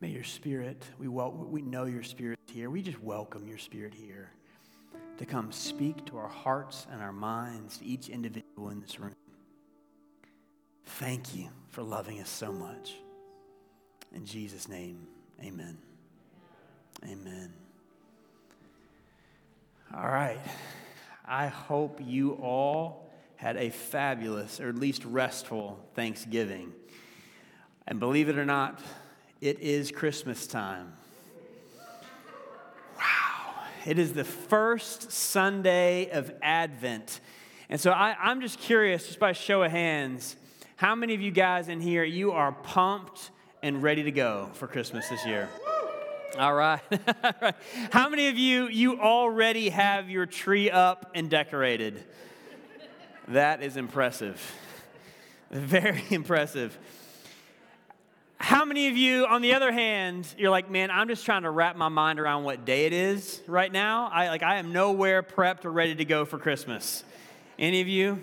May your spirit, we, wel- we know your spirit here. We just welcome your spirit here to come speak to our hearts and our minds, to each individual in this room. Thank you for loving us so much. In Jesus' name, amen. Amen. All right. I hope you all had a fabulous, or at least restful, Thanksgiving. And believe it or not, it is Christmas time. Wow. It is the first Sunday of Advent. And so I, am just curious, just by show of hands, how many of you guys in here, you are pumped and ready to go for Christmas this year? All right. How many of you you already have your tree up and decorated? That is impressive. Very impressive. How many of you, on the other hand, you're like, man, I'm just trying to wrap my mind around what day it is right now. I like I am nowhere prepped or ready to go for Christmas. Any of you?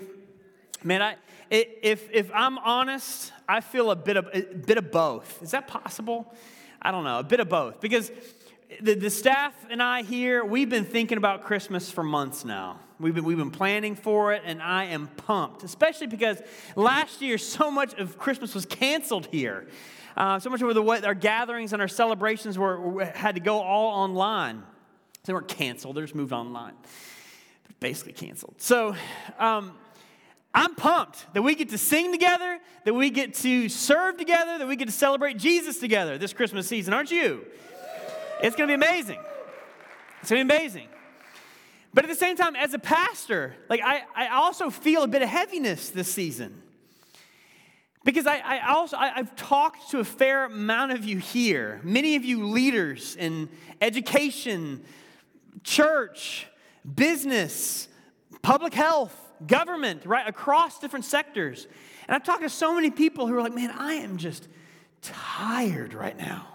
Man, I if if I'm honest, I feel a bit of a bit of both. Is that possible? I don't know, a bit of both. Because the, the staff and I here, we've been thinking about Christmas for months now. We've been, we've been planning for it, and I am pumped, especially because last year so much of Christmas was canceled here. Uh, so much of the, way our gatherings and our celebrations were, had to go all online. They weren't canceled, they just moved online. Basically canceled. So, um, I'm pumped that we get to sing together, that we get to serve together, that we get to celebrate Jesus together this Christmas season, aren't you? It's going to be amazing. It's going to be amazing. But at the same time, as a pastor, like I, I also feel a bit of heaviness this season. Because I, I also I, I've talked to a fair amount of you here, many of you leaders in education, church, business, public health, government, right, across different sectors. And I've talked to so many people who are like, man, I am just tired right now.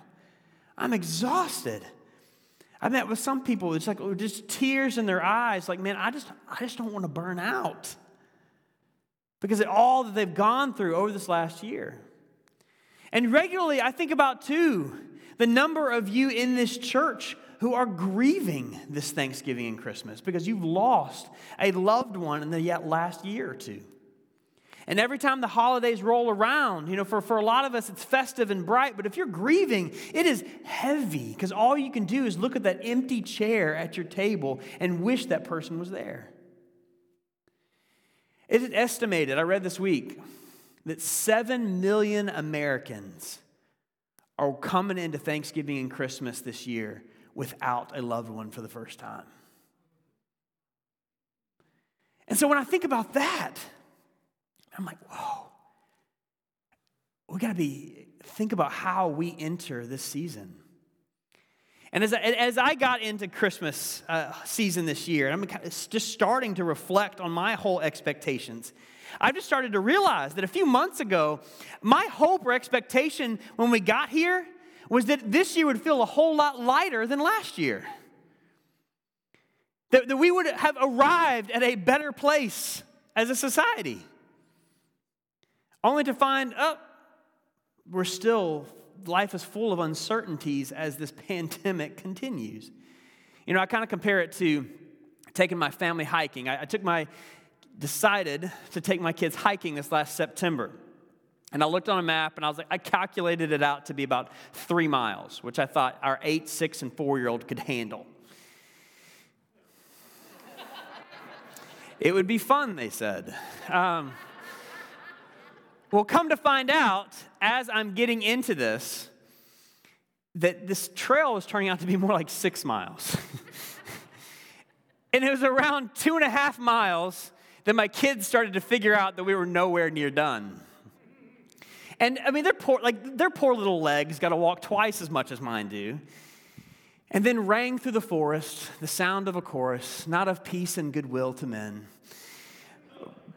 I'm exhausted. I met with some people, it's like oh, just tears in their eyes, like, man, I just, I just don't want to burn out. Because of all that they've gone through over this last year. And regularly, I think about too the number of you in this church who are grieving this Thanksgiving and Christmas because you've lost a loved one in the yet last year or two. And every time the holidays roll around, you know, for, for a lot of us, it's festive and bright, but if you're grieving, it is heavy because all you can do is look at that empty chair at your table and wish that person was there. It is estimated, I read this week, that 7 million Americans are coming into Thanksgiving and Christmas this year without a loved one for the first time. And so when I think about that, I'm like, whoa. We got to be think about how we enter this season. And as I, as I got into Christmas uh, season this year, I'm just starting to reflect on my whole expectations. I've just started to realize that a few months ago, my hope or expectation when we got here was that this year would feel a whole lot lighter than last year. That, that we would have arrived at a better place as a society. Only to find, oh, we're still, life is full of uncertainties as this pandemic continues. You know, I kind of compare it to taking my family hiking. I, I took my, decided to take my kids hiking this last September. And I looked on a map and I was like, I calculated it out to be about three miles, which I thought our eight, six, and four year old could handle. it would be fun, they said. Um, well, come to find out, as I'm getting into this, that this trail was turning out to be more like six miles. and it was around two and a half miles that my kids started to figure out that we were nowhere near done. And I mean, their poor, like their poor little legs got to walk twice as much as mine do. And then rang through the forest the sound of a chorus, not of peace and goodwill to men,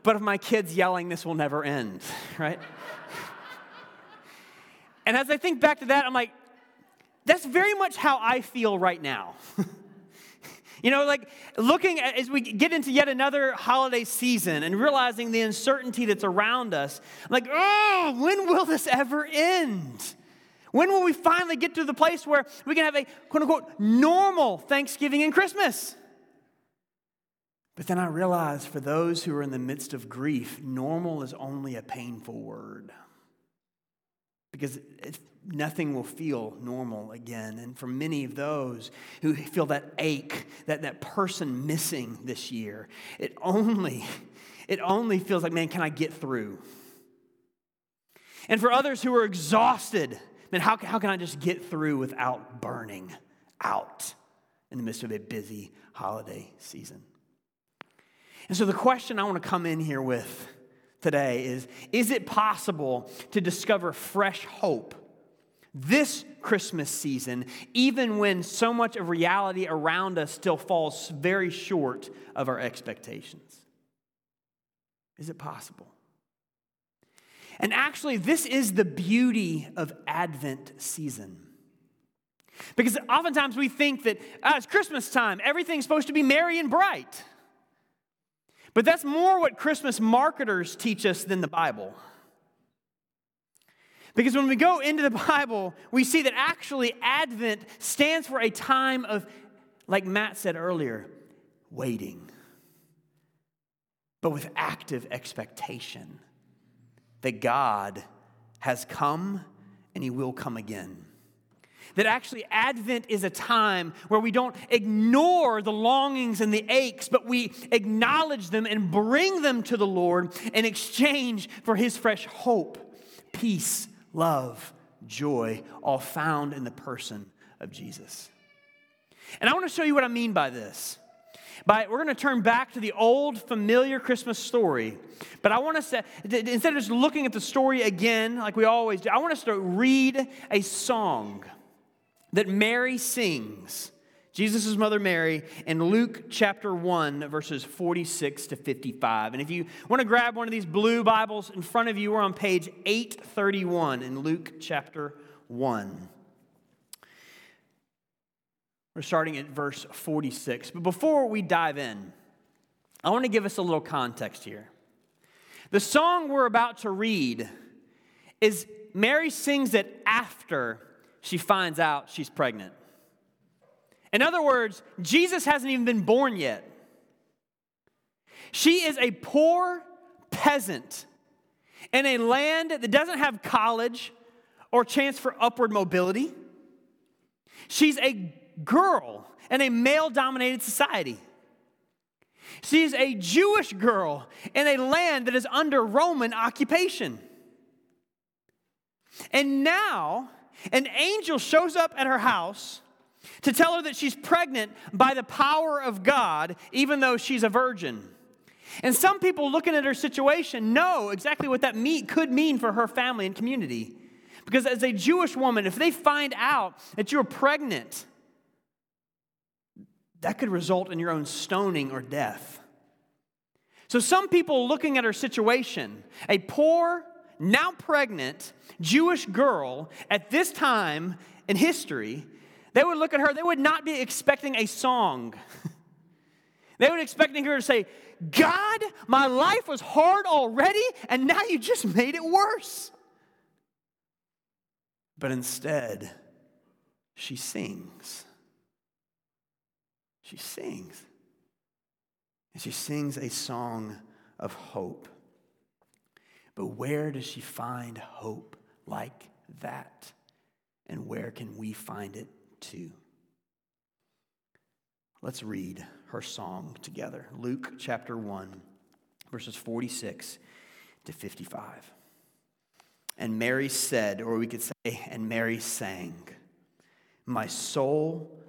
but of my kids yelling, This will never end, right? And as I think back to that, I'm like, that's very much how I feel right now. You know, like looking at, as we get into yet another holiday season and realizing the uncertainty that's around us, like, oh, when will this ever end? When will we finally get to the place where we can have a quote unquote normal Thanksgiving and Christmas? But then I realized for those who are in the midst of grief, normal is only a painful word because nothing will feel normal again. And for many of those who feel that ache, that, that person missing this year, it only, it only feels like, man, can I get through? And for others who are exhausted, man, how, how can I just get through without burning out in the midst of a busy holiday season? And so the question I want to come in here with today is Is it possible to discover fresh hope this Christmas season, even when so much of reality around us still falls very short of our expectations? Is it possible? And actually, this is the beauty of Advent season. Because oftentimes we think that ah, it's Christmas time, everything's supposed to be merry and bright. But that's more what Christmas marketers teach us than the Bible. Because when we go into the Bible, we see that actually Advent stands for a time of, like Matt said earlier, waiting, but with active expectation that God has come and he will come again. That actually, Advent is a time where we don't ignore the longings and the aches, but we acknowledge them and bring them to the Lord in exchange for his fresh hope, peace, love, joy, all found in the person of Jesus. And I want to show you what I mean by this. By, we're going to turn back to the old familiar Christmas story. But I want us to, instead of just looking at the story again, like we always do, I want us to read a song that Mary sings, Jesus' mother Mary, in Luke chapter 1, verses 46 to 55. And if you want to grab one of these blue Bibles in front of you, we're on page 831 in Luke chapter 1. We're starting at verse 46. But before we dive in, I want to give us a little context here. The song we're about to read is Mary sings it after she finds out she's pregnant. In other words, Jesus hasn't even been born yet. She is a poor peasant in a land that doesn't have college or chance for upward mobility. She's a girl in a male dominated society. She's a Jewish girl in a land that is under Roman occupation. And now, an angel shows up at her house to tell her that she's pregnant by the power of God, even though she's a virgin. And some people looking at her situation know exactly what that mean, could mean for her family and community. Because as a Jewish woman, if they find out that you're pregnant, that could result in your own stoning or death. So, some people looking at her situation, a poor, now pregnant Jewish girl at this time in history, they would look at her, they would not be expecting a song. they would expecting her to say, God, my life was hard already, and now you just made it worse. But instead, she sings. She sings. And she sings a song of hope. But where does she find hope like that? And where can we find it too? Let's read her song together. Luke chapter 1, verses 46 to 55. And Mary said, or we could say, and Mary sang, My soul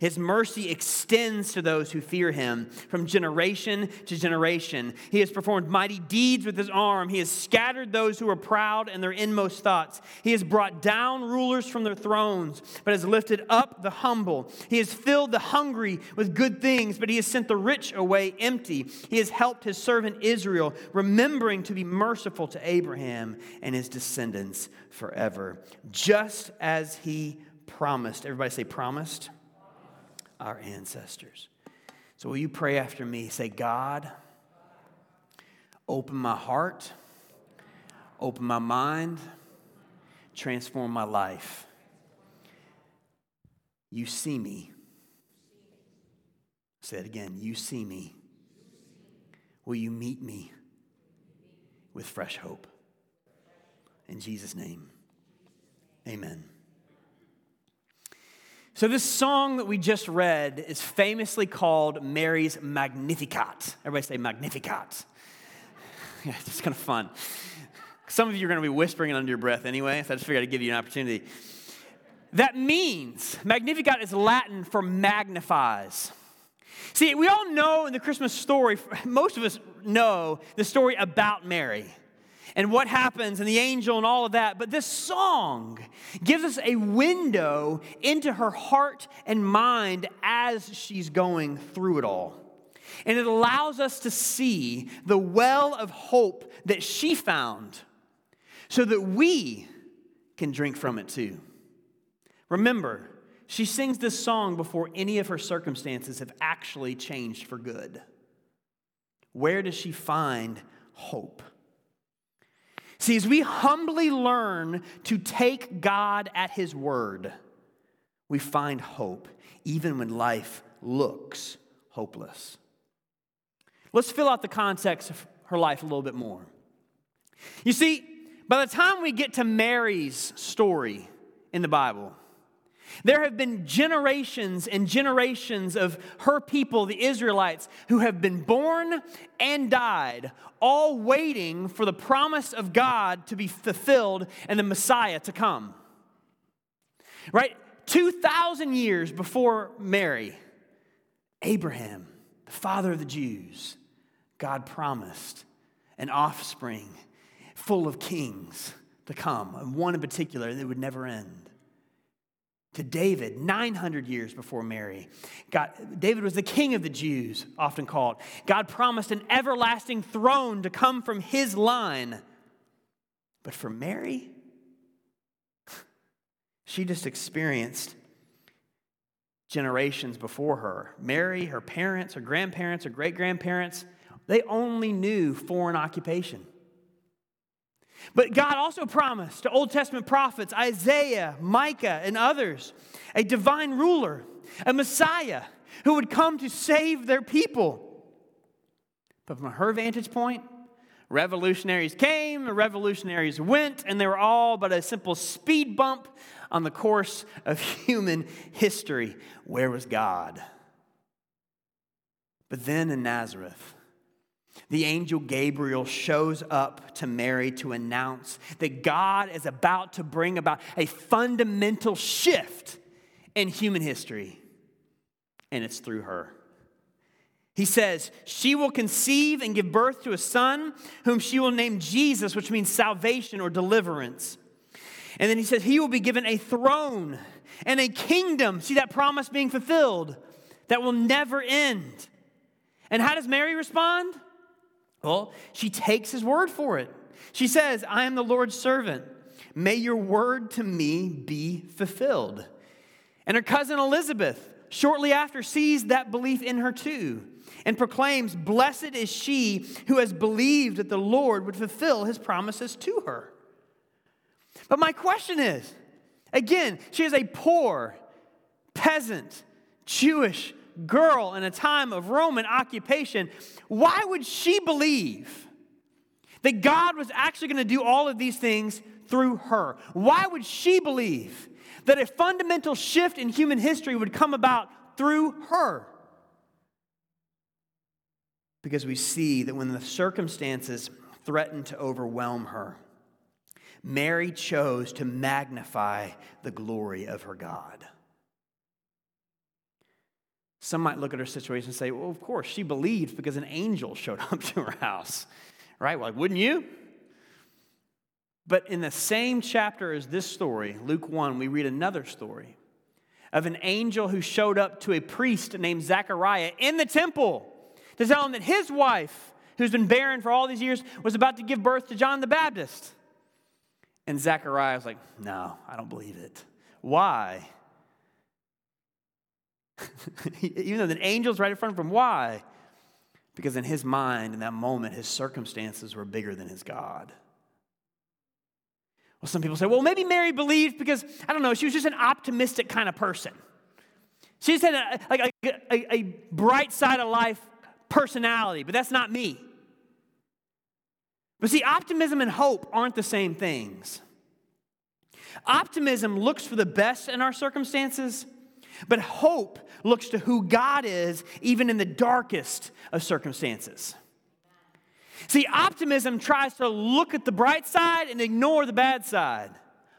His mercy extends to those who fear him from generation to generation. He has performed mighty deeds with his arm. He has scattered those who are proud in their inmost thoughts. He has brought down rulers from their thrones, but has lifted up the humble. He has filled the hungry with good things, but he has sent the rich away empty. He has helped his servant Israel, remembering to be merciful to Abraham and his descendants forever, just as he promised. Everybody say, promised our ancestors. So, will you pray after me? Say, God, open my heart, open my mind, transform my life. You see me. Say it again. You see me. Will you meet me with fresh hope? In Jesus' name, amen. So, this song that we just read is famously called Mary's Magnificat. Everybody say Magnificat. Yeah, it's kind of fun. Some of you are going to be whispering it under your breath anyway, so I just figured I'd give you an opportunity. That means, Magnificat is Latin for magnifies. See, we all know in the Christmas story, most of us know the story about Mary and what happens and the angel and all of that. But this song gives us a window into her heart and mind as she's going through it all. And it allows us to see the well of hope that she found so that we can drink from it too. Remember, she sings this song before any of her circumstances have actually changed for good. Where does she find hope? See, as we humbly learn to take God at His word, we find hope even when life looks hopeless. Let's fill out the context of her life a little bit more. You see, by the time we get to Mary's story in the Bible, there have been generations and generations of her people, the Israelites, who have been born and died, all waiting for the promise of God to be fulfilled and the Messiah to come. Right? 2,000 years before Mary, Abraham, the father of the Jews, God promised an offspring full of kings to come, and one in particular that would never end to David 900 years before Mary. God, David was the king of the Jews, often called. God promised an everlasting throne to come from his line. But for Mary, she just experienced generations before her. Mary, her parents, her grandparents, her great grandparents, they only knew foreign occupation. But God also promised to Old Testament prophets, Isaiah, Micah, and others, a divine ruler, a Messiah who would come to save their people. But from her vantage point, revolutionaries came, revolutionaries went, and they were all but a simple speed bump on the course of human history. Where was God? But then in Nazareth, the angel Gabriel shows up to Mary to announce that God is about to bring about a fundamental shift in human history, and it's through her. He says, She will conceive and give birth to a son, whom she will name Jesus, which means salvation or deliverance. And then he says, He will be given a throne and a kingdom. See that promise being fulfilled that will never end. And how does Mary respond? Well, she takes his word for it. She says, I am the Lord's servant. May your word to me be fulfilled. And her cousin Elizabeth, shortly after, sees that belief in her too and proclaims, Blessed is she who has believed that the Lord would fulfill his promises to her. But my question is again, she is a poor, peasant, Jewish girl in a time of Roman occupation, why would she believe that God was actually going to do all of these things through her? Why would she believe that a fundamental shift in human history would come about through her? Because we see that when the circumstances threatened to overwhelm her, Mary chose to magnify the glory of her God. Some might look at her situation and say, well, of course, she believed because an angel showed up to her house, right? Well, like, wouldn't you? But in the same chapter as this story, Luke 1, we read another story of an angel who showed up to a priest named Zechariah in the temple to tell him that his wife, who's been barren for all these years, was about to give birth to John the Baptist. And Zechariah was like, No, I don't believe it. Why? Even though the angel's right in front of him, why? Because in his mind, in that moment, his circumstances were bigger than his God. Well, some people say, well, maybe Mary believed because, I don't know, she was just an optimistic kind of person. She just had a, like a, a, a bright side of life personality, but that's not me. But see, optimism and hope aren't the same things. Optimism looks for the best in our circumstances, but hope looks to who God is, even in the darkest of circumstances. See, optimism tries to look at the bright side and ignore the bad side.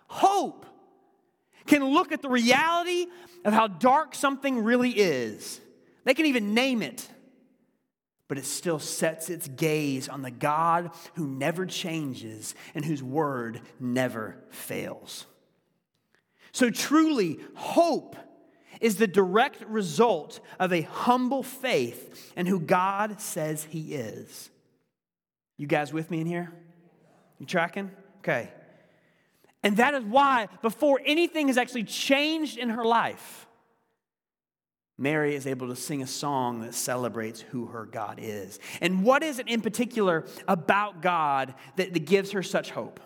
Hope can look at the reality of how dark something really is. They can even name it, but it still sets its gaze on the God who never changes and whose word never fails. So, truly, hope is the direct result of a humble faith in who God says He is. You guys with me in here? You tracking? Okay. And that is why, before anything has actually changed in her life, Mary is able to sing a song that celebrates who her God is. And what is it in particular about God that, that gives her such hope?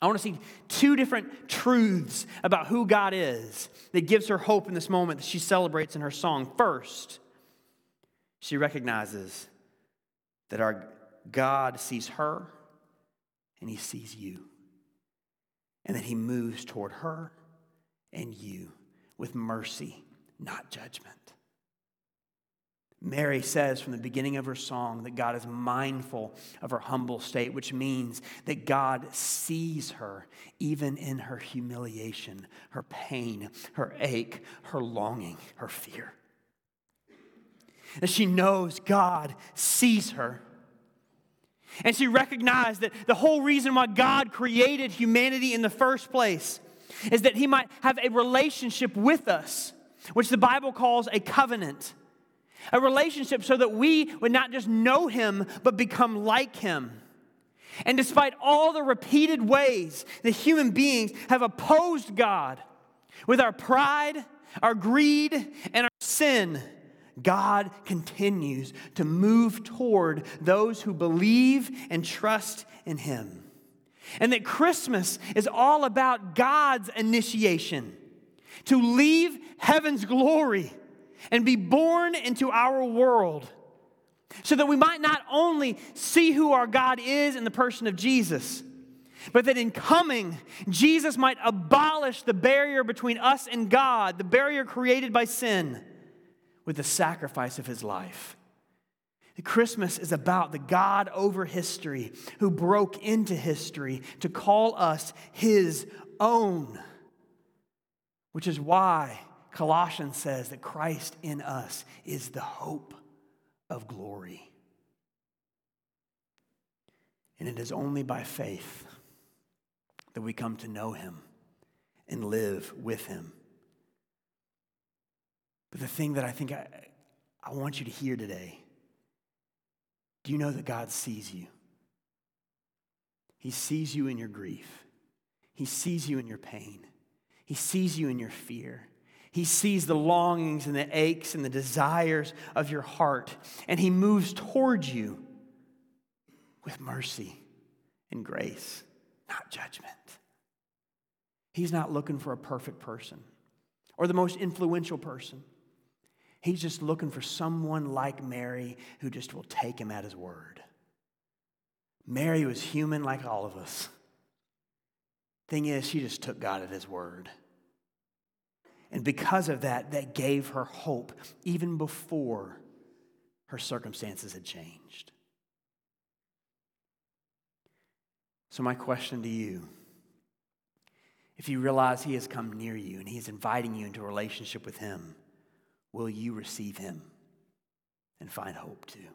I want to see two different truths about who God is that gives her hope in this moment that she celebrates in her song. First, she recognizes that our God sees her and he sees you. And that he moves toward her and you with mercy, not judgment. Mary says from the beginning of her song that God is mindful of her humble state, which means that God sees her even in her humiliation, her pain, her ache, her longing, her fear. That she knows God sees her and she recognized that the whole reason why God created humanity in the first place is that he might have a relationship with us, which the Bible calls a covenant. A relationship so that we would not just know him, but become like him. And despite all the repeated ways that human beings have opposed God with our pride, our greed, and our sin, God continues to move toward those who believe and trust in Him. And that Christmas is all about God's initiation to leave heaven's glory and be born into our world so that we might not only see who our God is in the person of Jesus, but that in coming, Jesus might abolish the barrier between us and God, the barrier created by sin with the sacrifice of his life. Christmas is about the God over history who broke into history to call us his own, which is why Colossians says that Christ in us is the hope of glory. And it is only by faith that we come to know him and live with him. But the thing that I think I, I want you to hear today do you know that God sees you? He sees you in your grief, He sees you in your pain, He sees you in your fear. He sees the longings and the aches and the desires of your heart, and He moves towards you with mercy and grace, not judgment. He's not looking for a perfect person or the most influential person. He's just looking for someone like Mary who just will take him at his word. Mary was human like all of us. Thing is, she just took God at his word. And because of that, that gave her hope even before her circumstances had changed. So, my question to you if you realize He has come near you and He's inviting you into a relationship with Him, will you receive him and find hope too?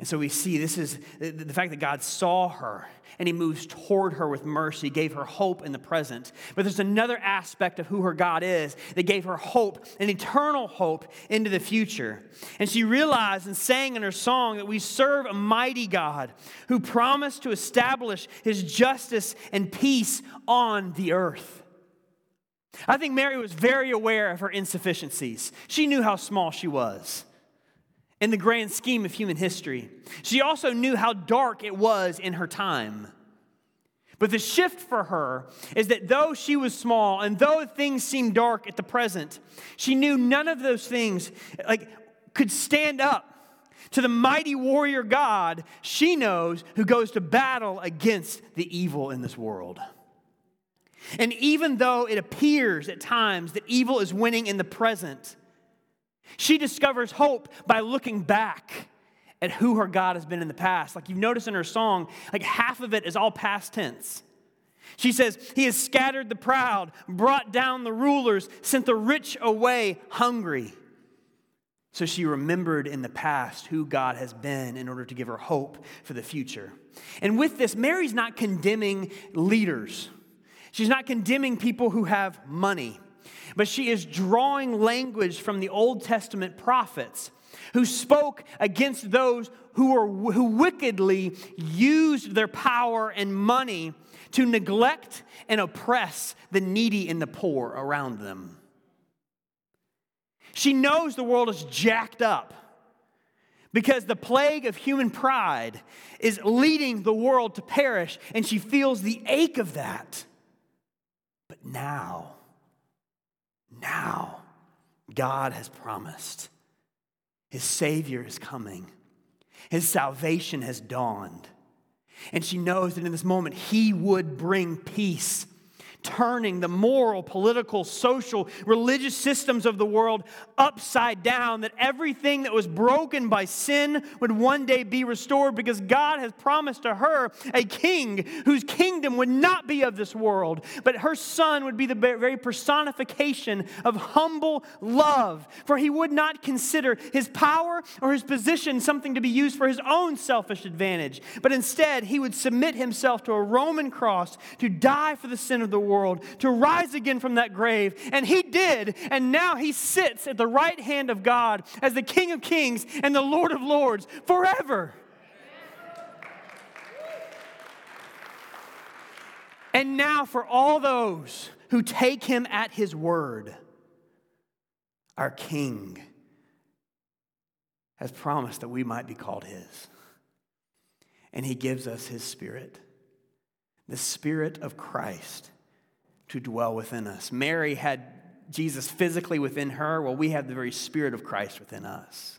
And so we see this is the fact that God saw her and he moves toward her with mercy, gave her hope in the present. But there's another aspect of who her God is that gave her hope, an eternal hope into the future. And she realized and sang in her song that we serve a mighty God who promised to establish his justice and peace on the earth. I think Mary was very aware of her insufficiencies. She knew how small she was in the grand scheme of human history. She also knew how dark it was in her time. But the shift for her is that though she was small and though things seemed dark at the present, she knew none of those things like could stand up to the mighty warrior God she knows who goes to battle against the evil in this world. And even though it appears at times that evil is winning in the present, she discovers hope by looking back at who her God has been in the past. Like you've noticed in her song, like half of it is all past tense. She says, He has scattered the proud, brought down the rulers, sent the rich away hungry. So she remembered in the past who God has been in order to give her hope for the future. And with this, Mary's not condemning leaders, she's not condemning people who have money but she is drawing language from the Old Testament prophets who spoke against those who, were, who wickedly used their power and money to neglect and oppress the needy and the poor around them. She knows the world is jacked up because the plague of human pride is leading the world to perish, and she feels the ache of that. But now, now, God has promised. His Savior is coming. His salvation has dawned. And she knows that in this moment, He would bring peace turning the moral, political, social, religious systems of the world upside down, that everything that was broken by sin would one day be restored because God has promised to her a king whose kingdom would not be of this world, but her son would be the very personification of humble love. For he would not consider his power or his position something to be used for his own selfish advantage, but instead he would submit himself to a Roman cross to die for the sin of the world world to rise again from that grave. And he did. And now he sits at the right hand of God as the King of Kings and the Lord of Lords forever. And now, for all those who take him at his word, our King has promised that we might be called his. And he gives us his spirit, the spirit of Christ to dwell within us. Mary had Jesus physically within her. Well, we have the very Spirit of Christ within us.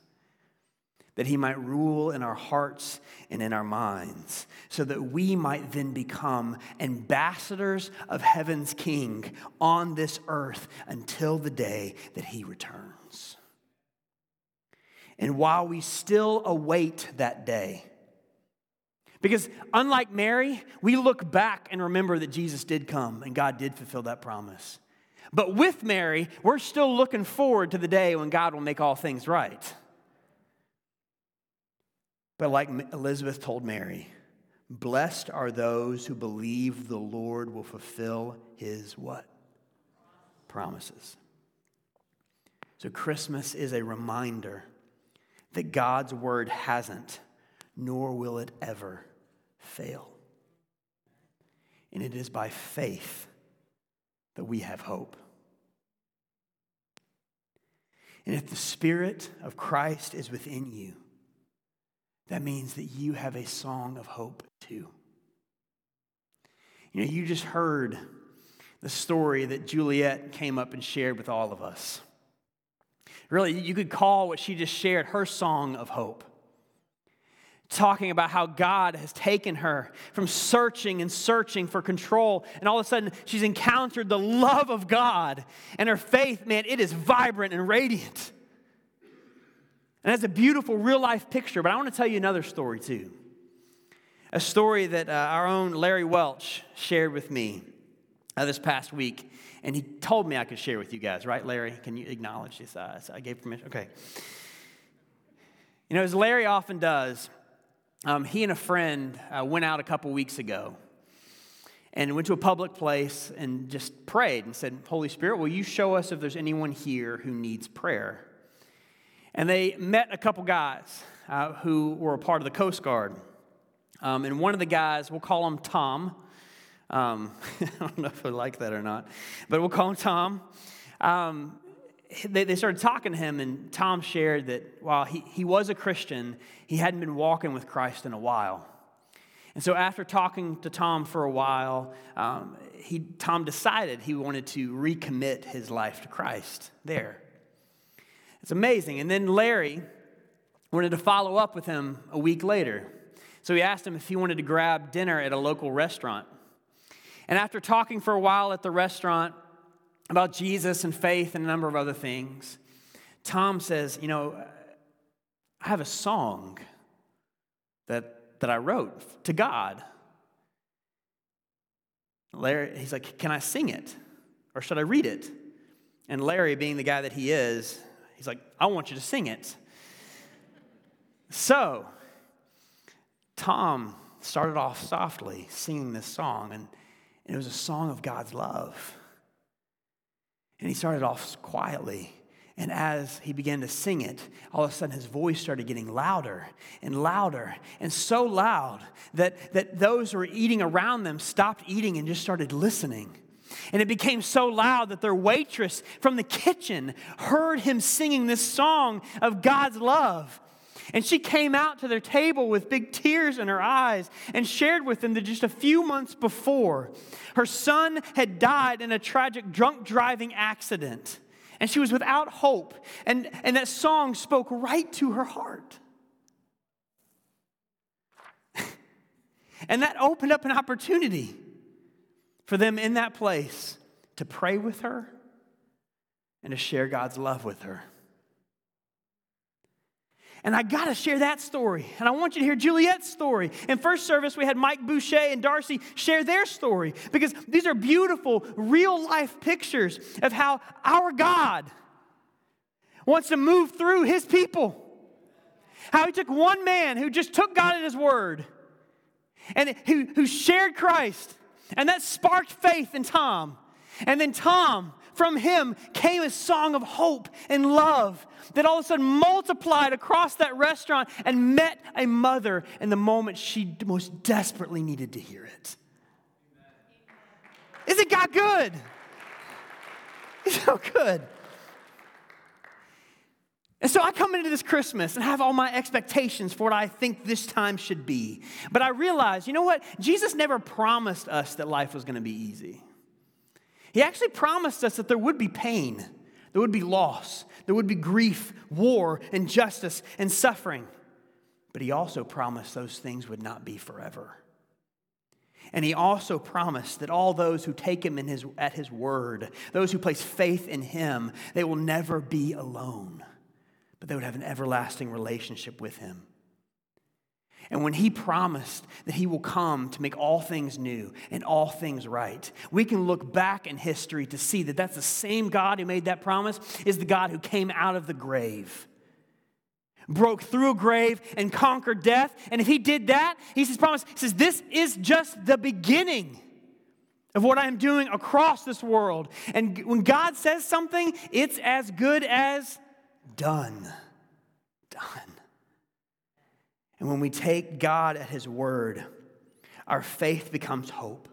That he might rule in our hearts and in our minds, so that we might then become ambassadors of heaven's King on this earth until the day that he returns. And while we still await that day, because unlike Mary, we look back and remember that Jesus did come and God did fulfill that promise. But with Mary, we're still looking forward to the day when God will make all things right. But like Elizabeth told Mary, blessed are those who believe the Lord will fulfill his what? Promises. So Christmas is a reminder that God's word hasn't, nor will it ever fail. And it is by faith that we have hope. And if the Spirit of Christ is within you, that means that you have a song of hope too. You know, you just heard the story that Juliet came up and shared with all of us. Really, you could call what she just shared her song of hope talking about how God has taken her from searching and searching for control. And all of a sudden, she's encountered the love of God. And her faith, man, it is vibrant and radiant. And that's a beautiful real life picture. But I want to tell you another story, too. A story that uh, our own Larry Welch shared with me. uh, this past week, and he told me I could share with you guys, right, Larry? Can you acknowledge this? Uh, so I gave permission. Okay. You know, as Larry often does, um, he and a friend uh, went out a couple weeks ago and went to a public place and just prayed and said, Holy Spirit, will you show us if there's anyone here who needs prayer? And they met a couple guys uh, who were a part of the Coast Guard. Um, and one of the guys, we'll call him Tom. Um, I don't know if I like that or not, but we'll call him Tom. Um, they, they started talking to him, and Tom shared that while he, he was a Christian, he hadn't been walking with Christ in a while. And so, after talking to Tom for a while, um, he, Tom decided he wanted to recommit his life to Christ there. It's amazing. And then Larry wanted to follow up with him a week later. So he asked him if he wanted to grab dinner at a local restaurant. And after talking for a while at the restaurant about Jesus and faith and a number of other things, Tom says, You know, I have a song that, that I wrote to God. Larry, he's like, Can I sing it? Or should I read it? And Larry, being the guy that he is, he's like, I want you to sing it. So, Tom started off softly singing this song, and, and it was a song of God's love. And he started off quietly. And as he began to sing it, all of a sudden his voice started getting louder and louder, and so loud that, that those who were eating around them stopped eating and just started listening. And it became so loud that their waitress from the kitchen heard him singing this song of God's love. And she came out to their table with big tears in her eyes and shared with them that just a few months before, her son had died in a tragic drunk driving accident. And she was without hope. And, and that song spoke right to her heart. and that opened up an opportunity for them in that place to pray with her and to share God's love with her. And I got to share that story. And I want you to hear Juliet's story. In first service, we had Mike Boucher and Darcy share their story because these are beautiful, real life pictures of how our God wants to move through his people. How he took one man who just took God at his word and who, who shared Christ, and that sparked faith in Tom. And then Tom from him came a song of hope and love that all of a sudden multiplied across that restaurant and met a mother in the moment she most desperately needed to hear it. Isn't God good? He's so good. And so I come into this Christmas and have all my expectations for what I think this time should be. But I realize, you know what? Jesus never promised us that life was going to be easy. He actually promised us that there would be pain, there would be loss, there would be grief, war, injustice, and suffering. But he also promised those things would not be forever. And he also promised that all those who take him in his, at his word, those who place faith in him, they will never be alone, but they would have an everlasting relationship with him. And when he promised that he will come to make all things new and all things right, we can look back in history to see that that's the same God who made that promise is the God who came out of the grave. Broke through a grave and conquered death. And if he did that, he says, promise, he says, this is just the beginning of what I'm doing across this world. And when God says something, it's as good as done. Done. And when we take God at His word, our faith becomes hope.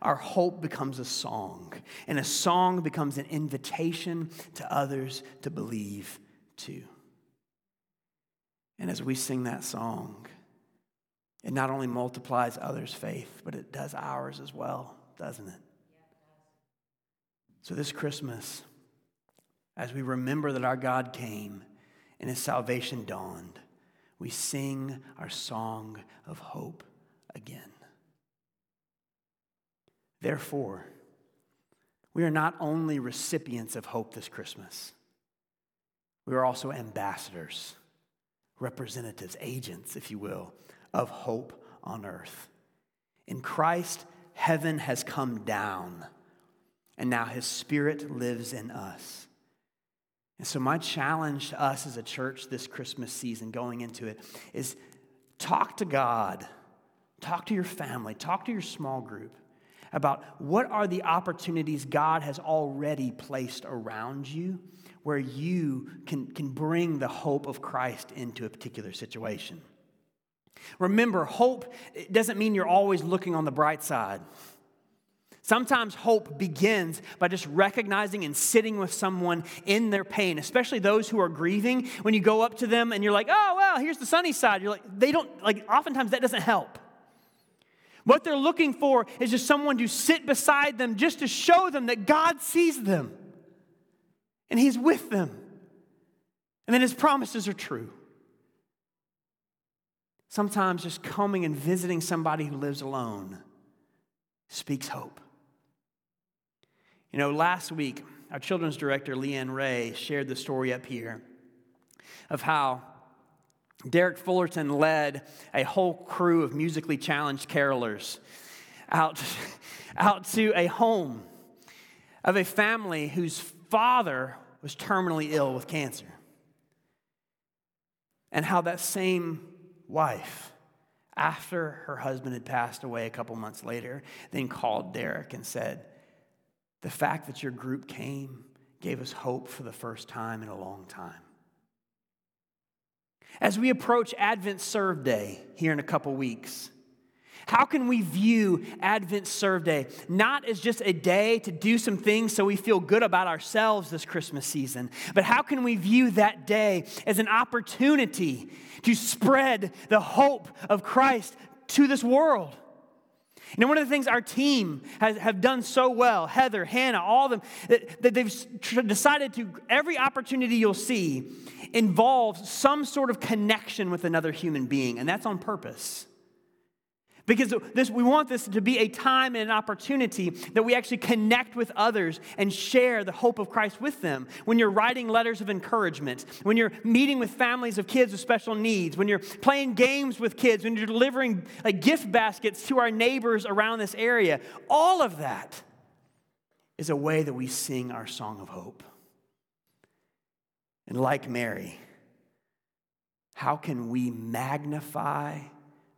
Our hope becomes a song, and a song becomes an invitation to others to believe too. And as we sing that song, it not only multiplies others' faith, but it does ours as well, doesn't it? So, this Christmas, as we remember that our God came and his salvation dawned, we sing our song of hope again. Therefore, we are not only recipients of hope this Christmas, we are also ambassadors, representatives, agents, if you will, of hope on earth. In Christ, heaven has come down And now his spirit lives in us. And so, my challenge to us as a church this Christmas season, going into it, is talk to God, talk to your family, talk to your small group about what are the opportunities God has already placed around you where you can, can bring the hope of Christ into a particular situation. Remember, hope doesn't mean you're always looking on the bright side. Sometimes hope begins by just recognizing and sitting with someone in their pain, especially those who are grieving. When you go up to them and you're like, oh, well, here's the sunny side, you're like, they don't, like, oftentimes that doesn't help. What they're looking for is just someone to sit beside them just to show them that God sees them and He's with them. And that His promises are true. Sometimes just coming and visiting somebody who lives alone speaks hope. You know, last week, our children's director, Leanne Ray, shared the story up here of how Derek Fullerton led a whole crew of musically challenged carolers out, out to a home of a family whose father was terminally ill with cancer. And how that same wife, after her husband had passed away a couple months later, then called Derek and said, The fact that your group came gave us hope for the first time in a long time. As we approach Advent Serve Day here in a couple weeks, how can we view Advent Serve Day not as just a day to do some things so we feel good about ourselves this Christmas season, but how can we view that day as an opportunity to spread the hope of Christ to this world? Know, one of the things our team has have done so well, Heather, Hannah, all of them, that, that they've decided to, every opportunity you'll see involves some sort of connection with another human being, and that's on purpose. Because this, we want this to be a time and an opportunity that we actually connect with others and share the hope of Christ with them. When you're writing letters of encouragement, when you're meeting with families of kids with special needs, when you're playing games with kids, when you're delivering like gift baskets to our neighbors around this area, all of that is a way that we sing our song of hope. And like Mary, how can we magnify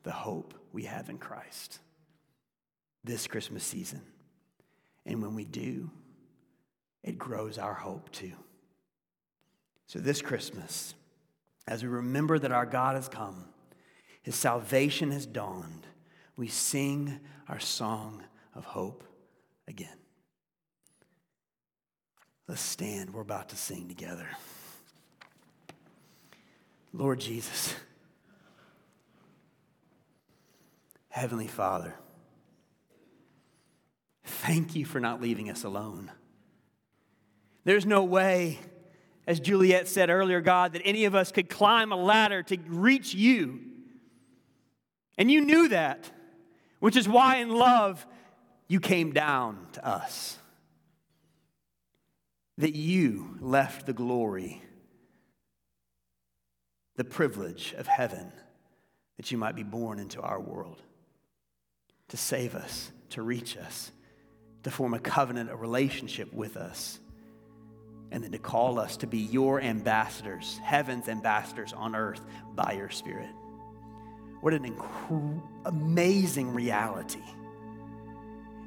the hope? We have in Christ this Christmas season. And when we do, it grows our hope too. So, this Christmas, as we remember that our God has come, his salvation has dawned, we sing our song of hope again. Let's stand. We're about to sing together. Lord Jesus. Heavenly Father, thank you for not leaving us alone. There's no way, as Juliet said earlier, God, that any of us could climb a ladder to reach you. And you knew that, which is why in love you came down to us. That you left the glory, the privilege of heaven, that you might be born into our world to save us, to reach us, to form a covenant, a relationship with us, and then to call us to be your ambassadors, heaven's ambassadors on earth by your Spirit. What an inc- amazing reality.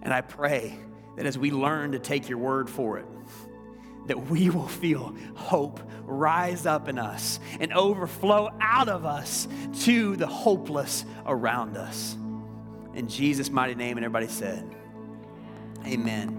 And I pray that as we learn to take your word for it, that we will feel hope rise up in us and overflow out of us to the hopeless around us. In Jesus' mighty name, and everybody said, Amen.